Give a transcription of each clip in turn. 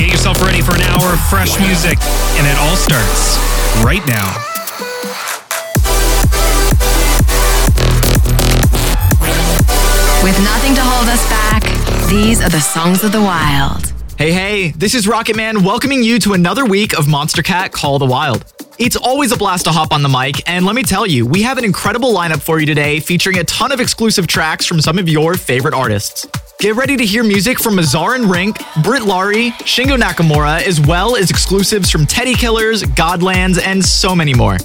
So get yourself ready for an hour of fresh music, and it all starts right now. With nothing to hold us back, these are the songs of the wild. Hey, hey, this is Rocket Man welcoming you to another week of Monstercat Call the Wild. It's always a blast to hop on the mic, and let me tell you, we have an incredible lineup for you today featuring a ton of exclusive tracks from some of your favorite artists. Get ready to hear music from Mazare and RIENK, Britt Lari, Shingo Nakamura, as well as exclusives from Teddy Killerz, Godlands, and so many more.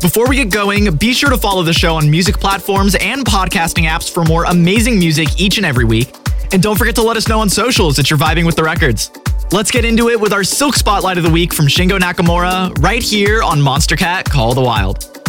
Before we get going, be sure to follow the show on music platforms and podcasting apps for more amazing music each and every week. And don't forget to let us know on socials that you're vibing with the records. Let's get into it with our Silk Spotlight of the Week from Shingo Nakamura right here on Monstercat Call the Wild.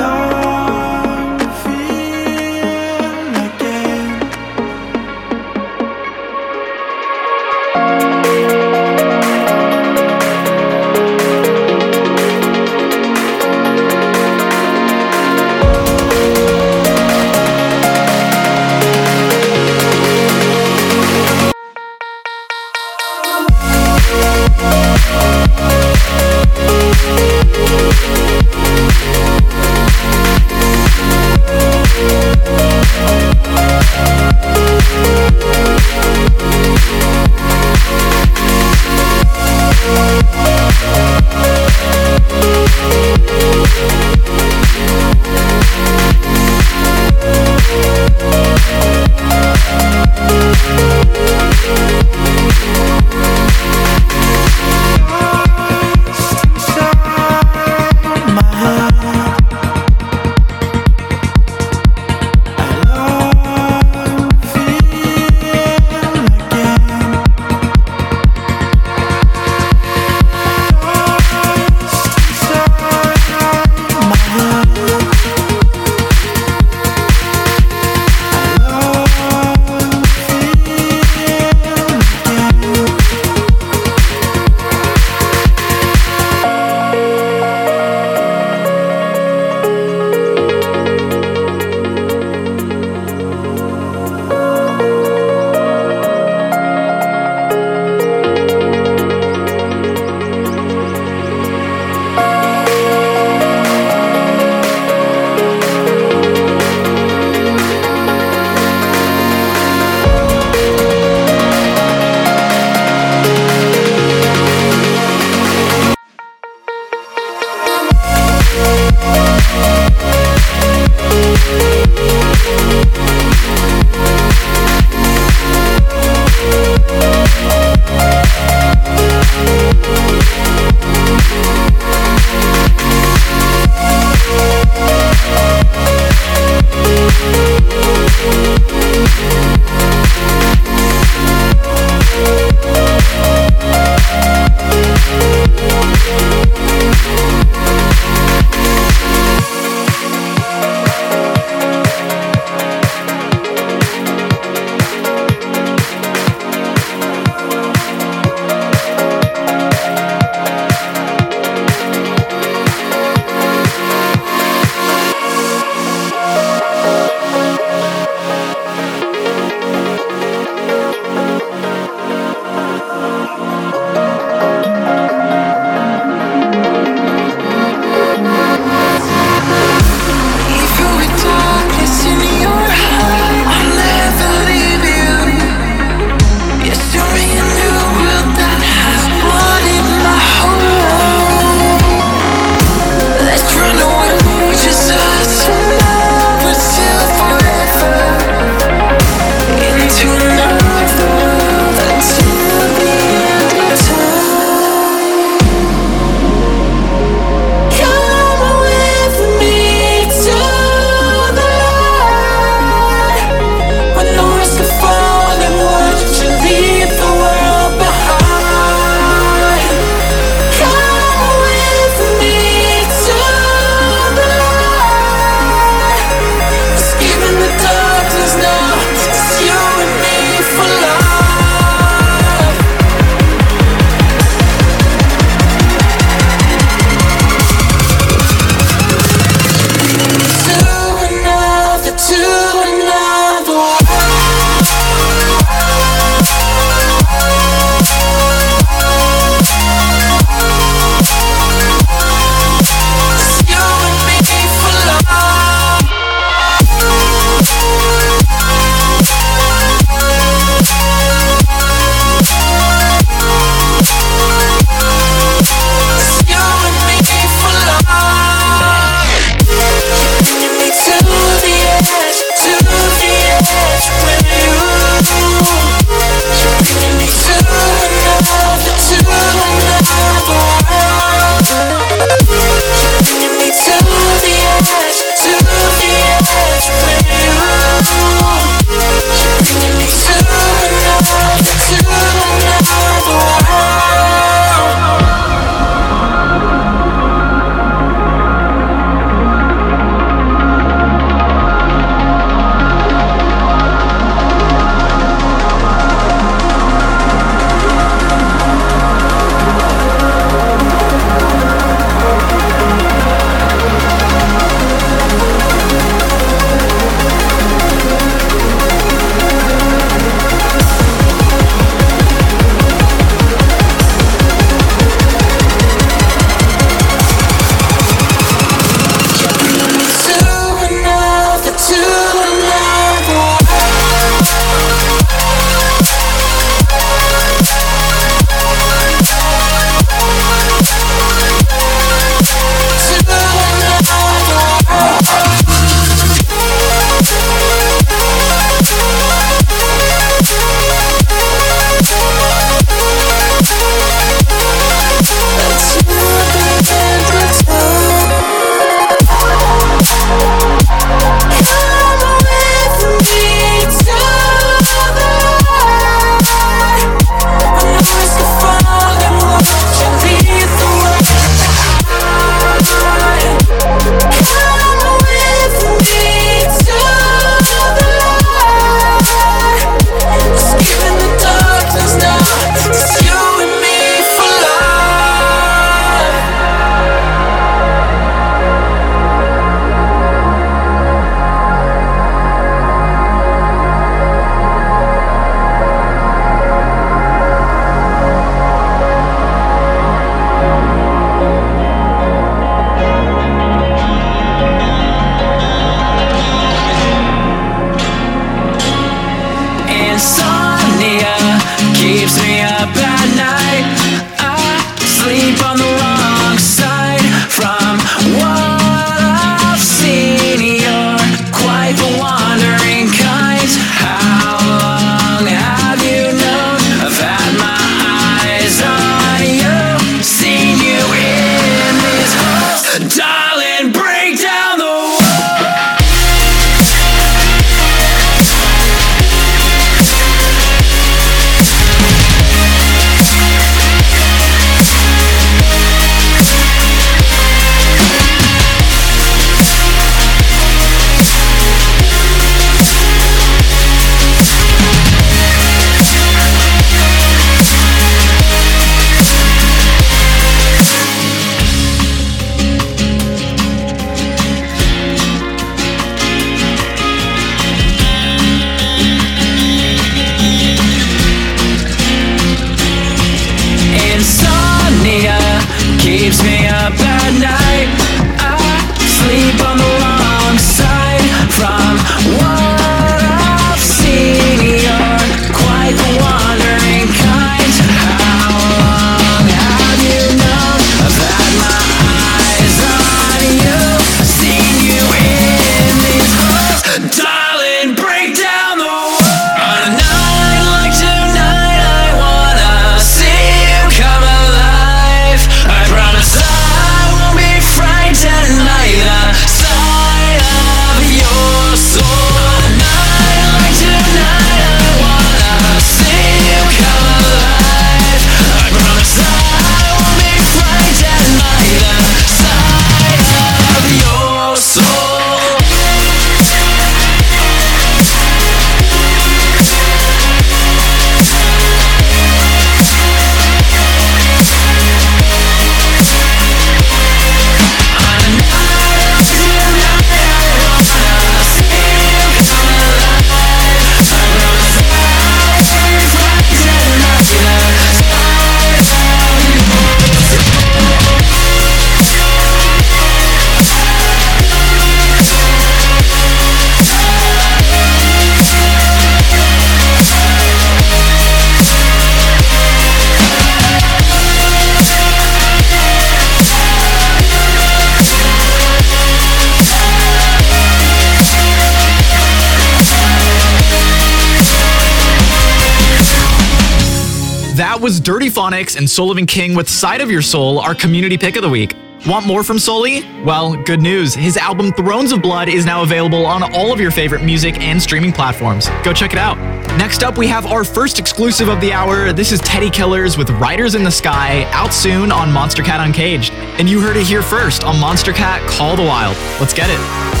Was Dirtyphonics and Sullivan King with Sight of Your Soul, our community pick of the week. Want more from Sully? Well, good news. His album Thrones of Blood is now available on all of your favorite music and streaming platforms. Go check it out. Next up, we have our first exclusive of the hour. This is Teddy Killerz with Riders in the Sky, out soon on Monstercat Uncaged. And you heard it here first on Monstercat Call the Wild. Let's get it.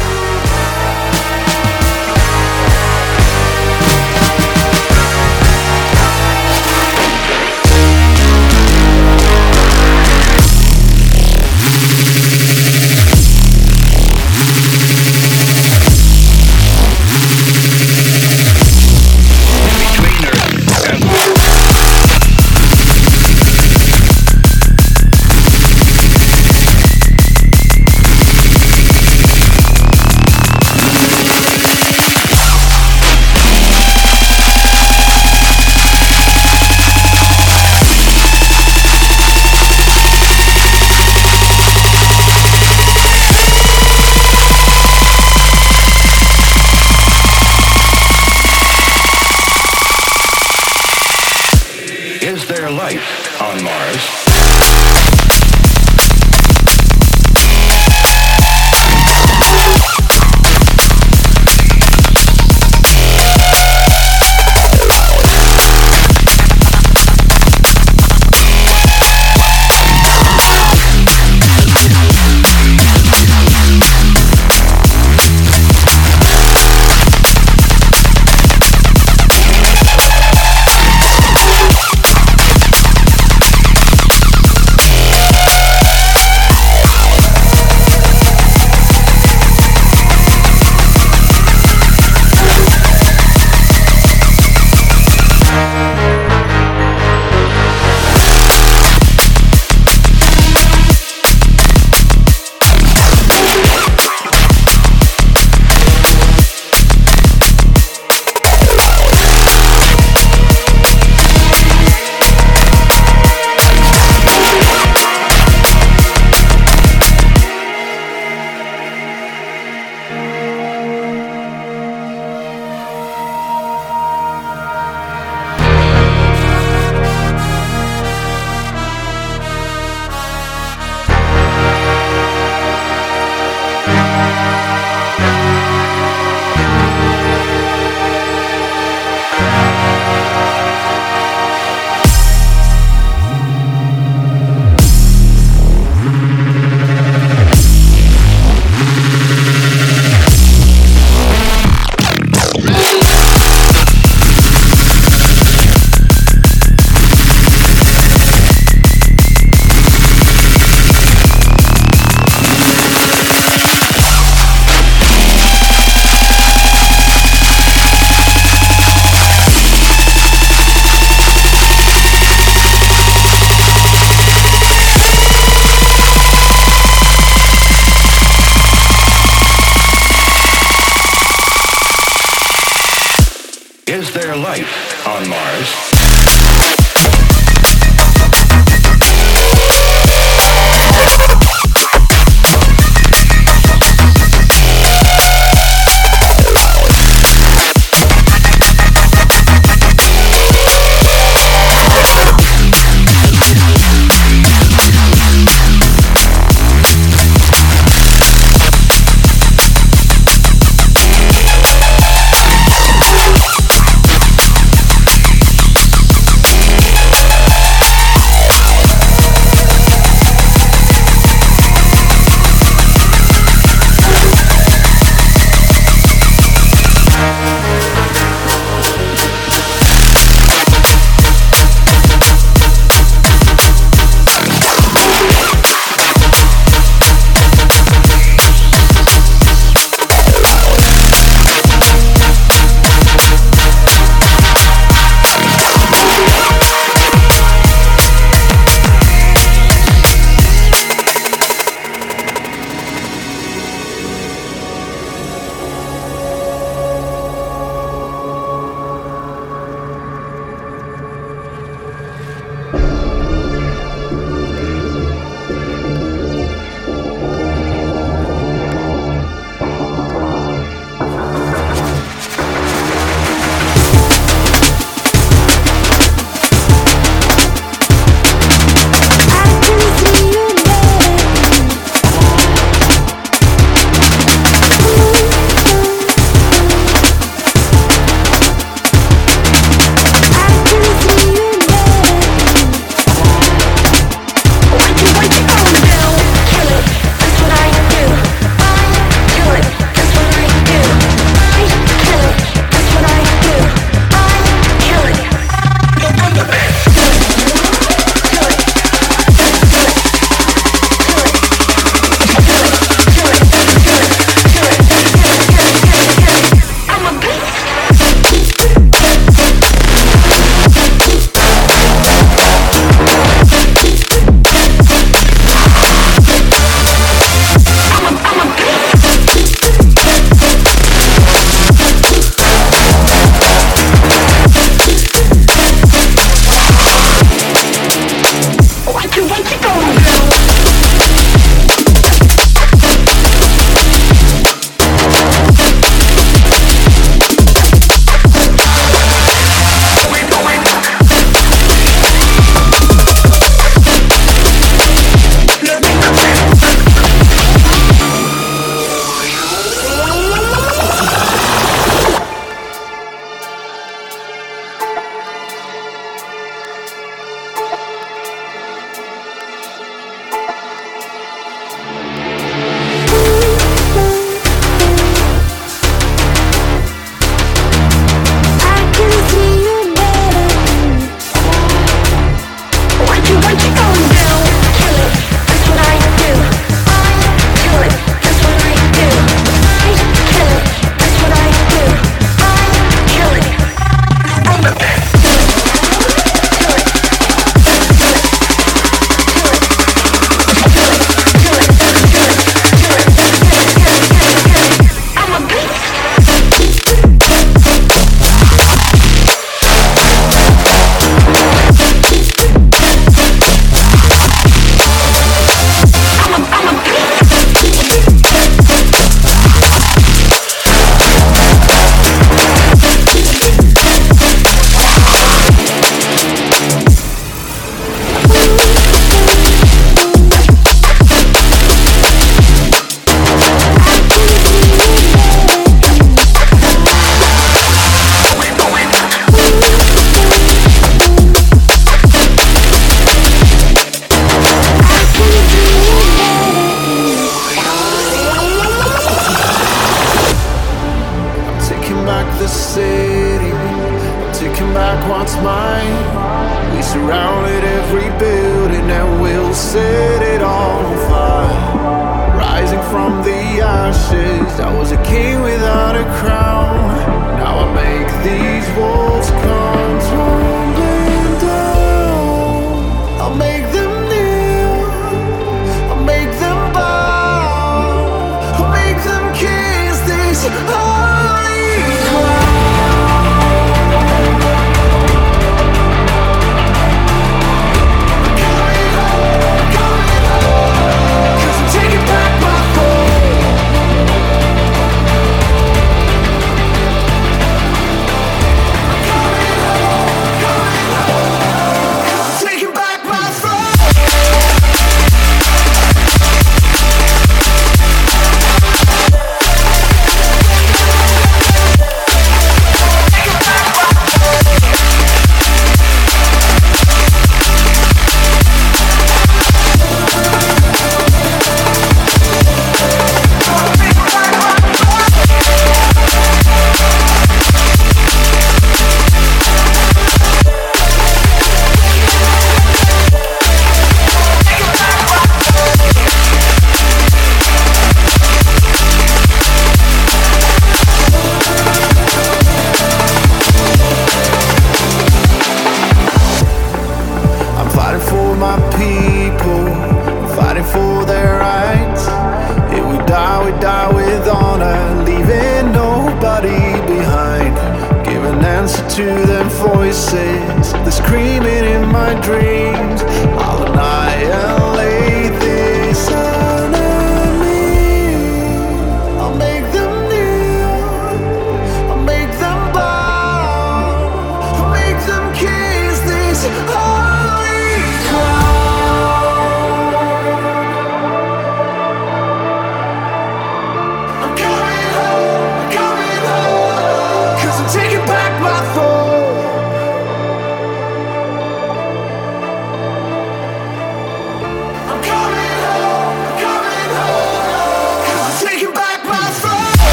life on Mars.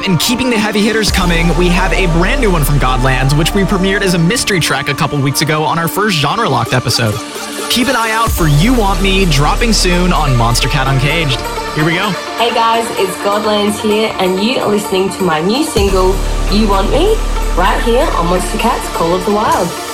Up, and keeping the heavy hitters coming, we have a brand new one from Godlands, which we premiered as a mystery track a couple weeks ago on our first genre locked episode. Keep an eye out for You Want Me dropping soon on Monstercat Uncaged. Here we go. Hey guys, it's Godlands here, and you are listening to my new single, You Want Me, right here on Monstercat's Call of the Wild.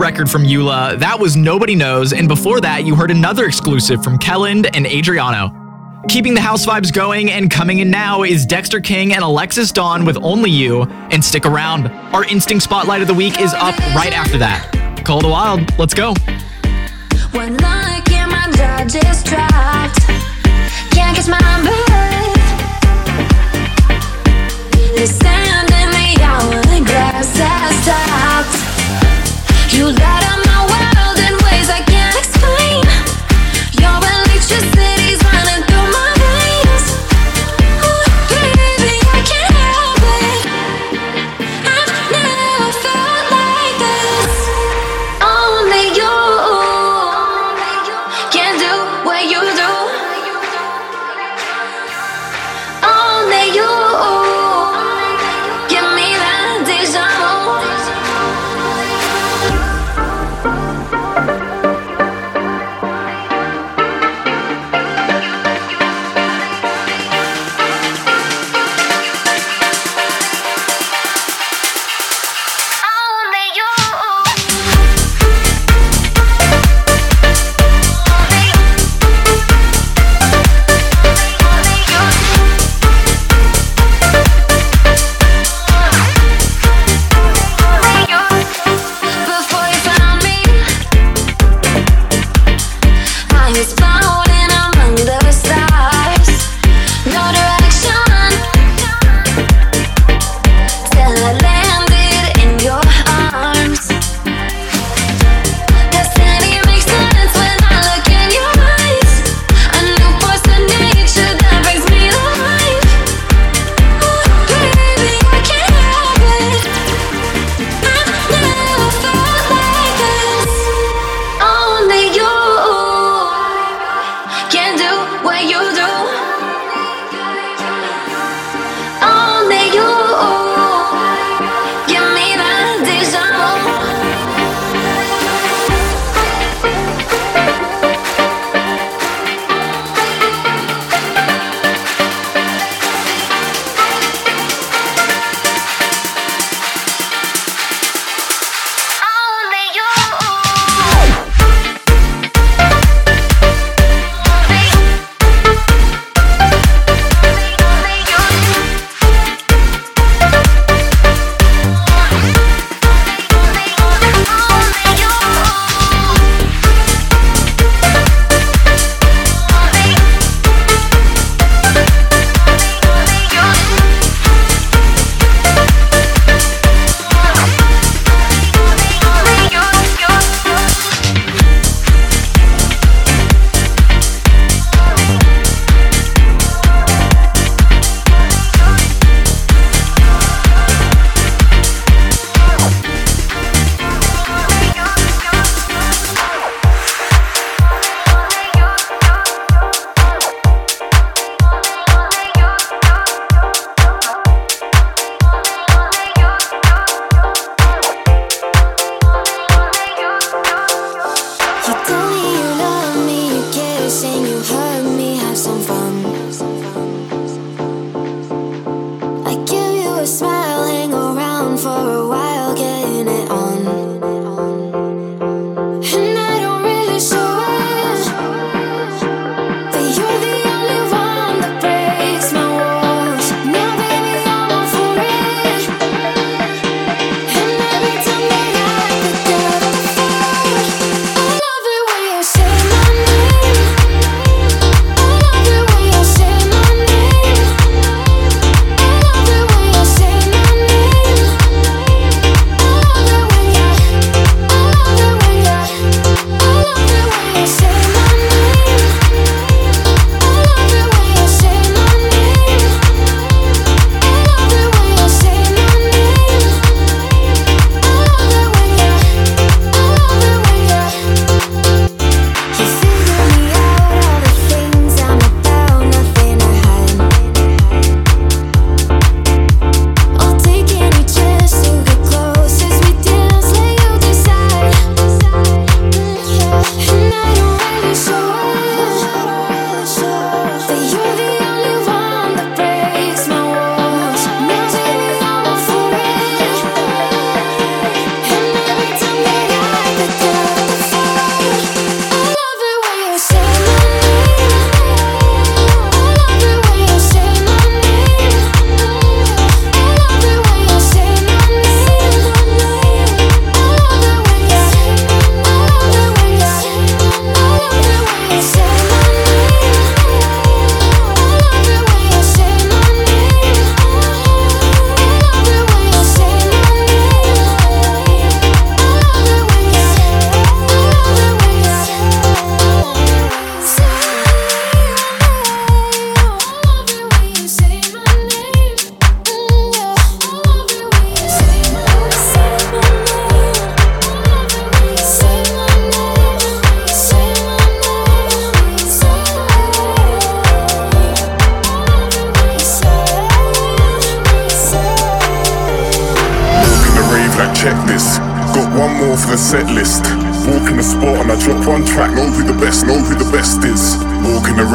Record from YULA. That was Nobody Knows. And before that, you heard another exclusive from Kelland and Adriano. Keeping the house vibes going and coming in now is Dexter King and Alexis Donn with Only You. And stick around. Our Instinct Spotlight of the Week is up right after that. Call the Wild. Let's go. My can't catch my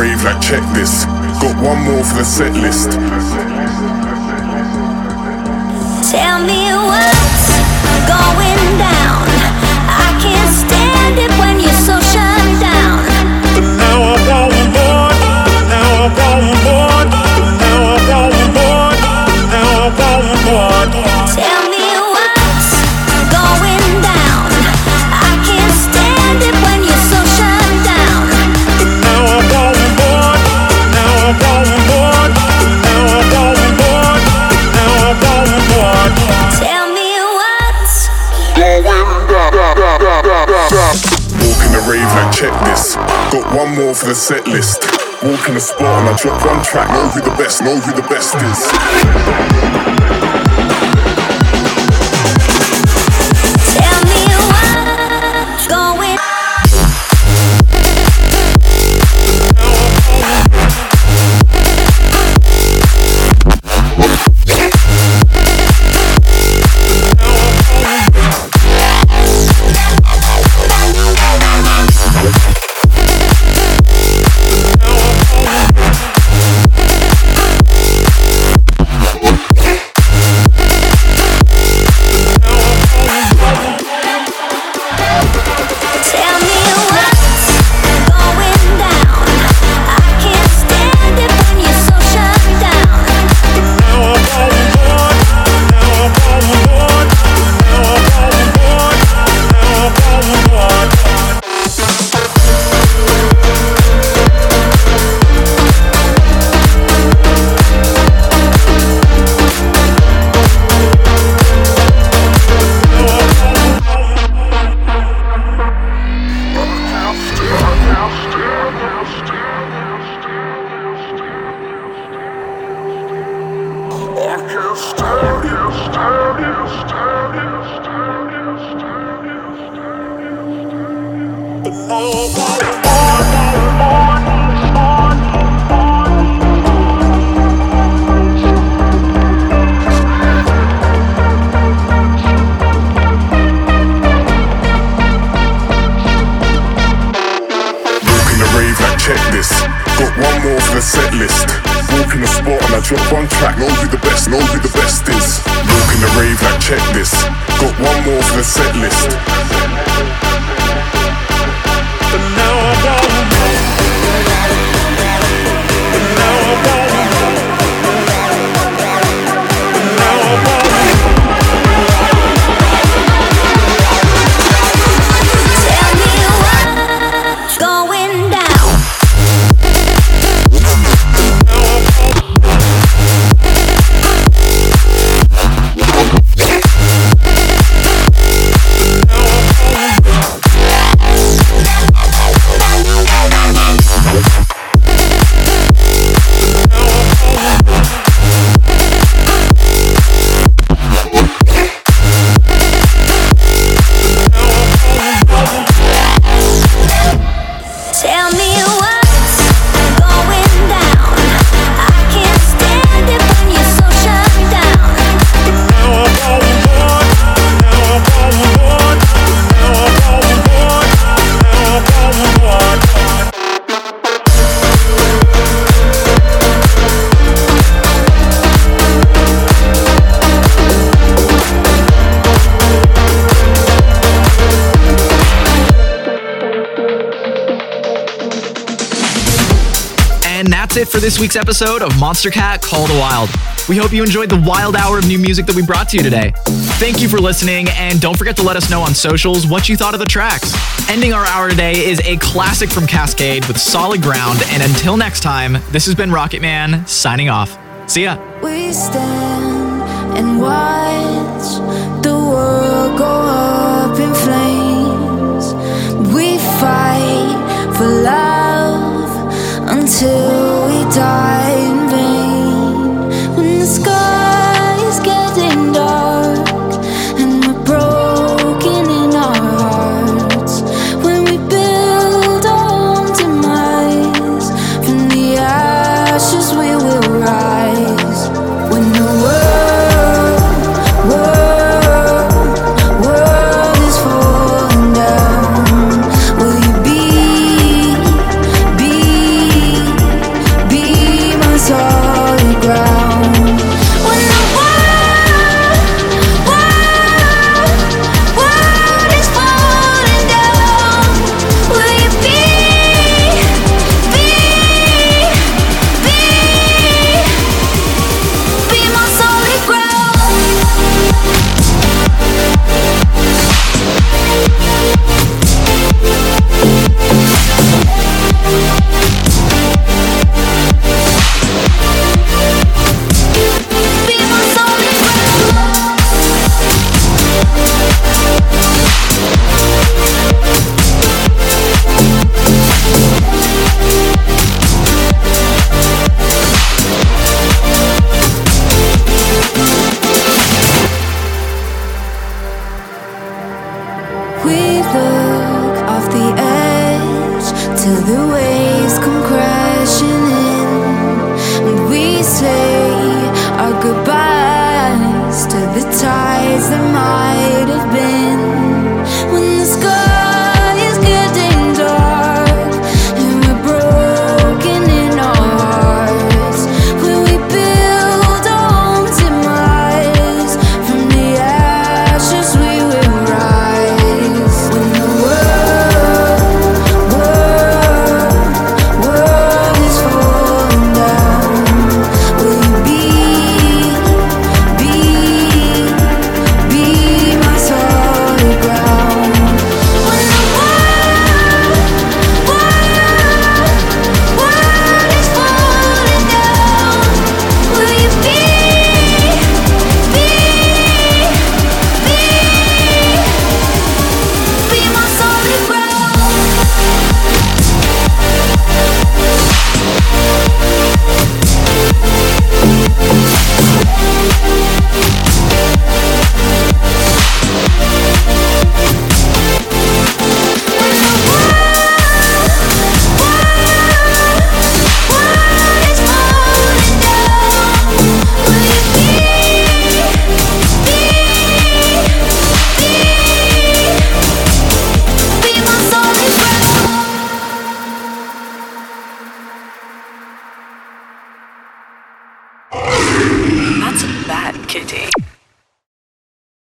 rave like check this. Got one more for the set list. Tell me what's going down. I can't stand it when like check this. Got one more for the set list. Walk in the spot and I drop one track. Know who the best, know who the best is. That's it for this week's episode of Monstercat Call the Wild. We hope you enjoyed the wild hour of new music that we brought to you today. Thank you for listening, and don't forget to let us know on socials what you thought of the tracks. Ending our hour today is a classic from Kaskade with Solid Ground, and until next time, this has been Rocket Man signing off. See ya. We stand and watch the world go up in flames. We fight for love until die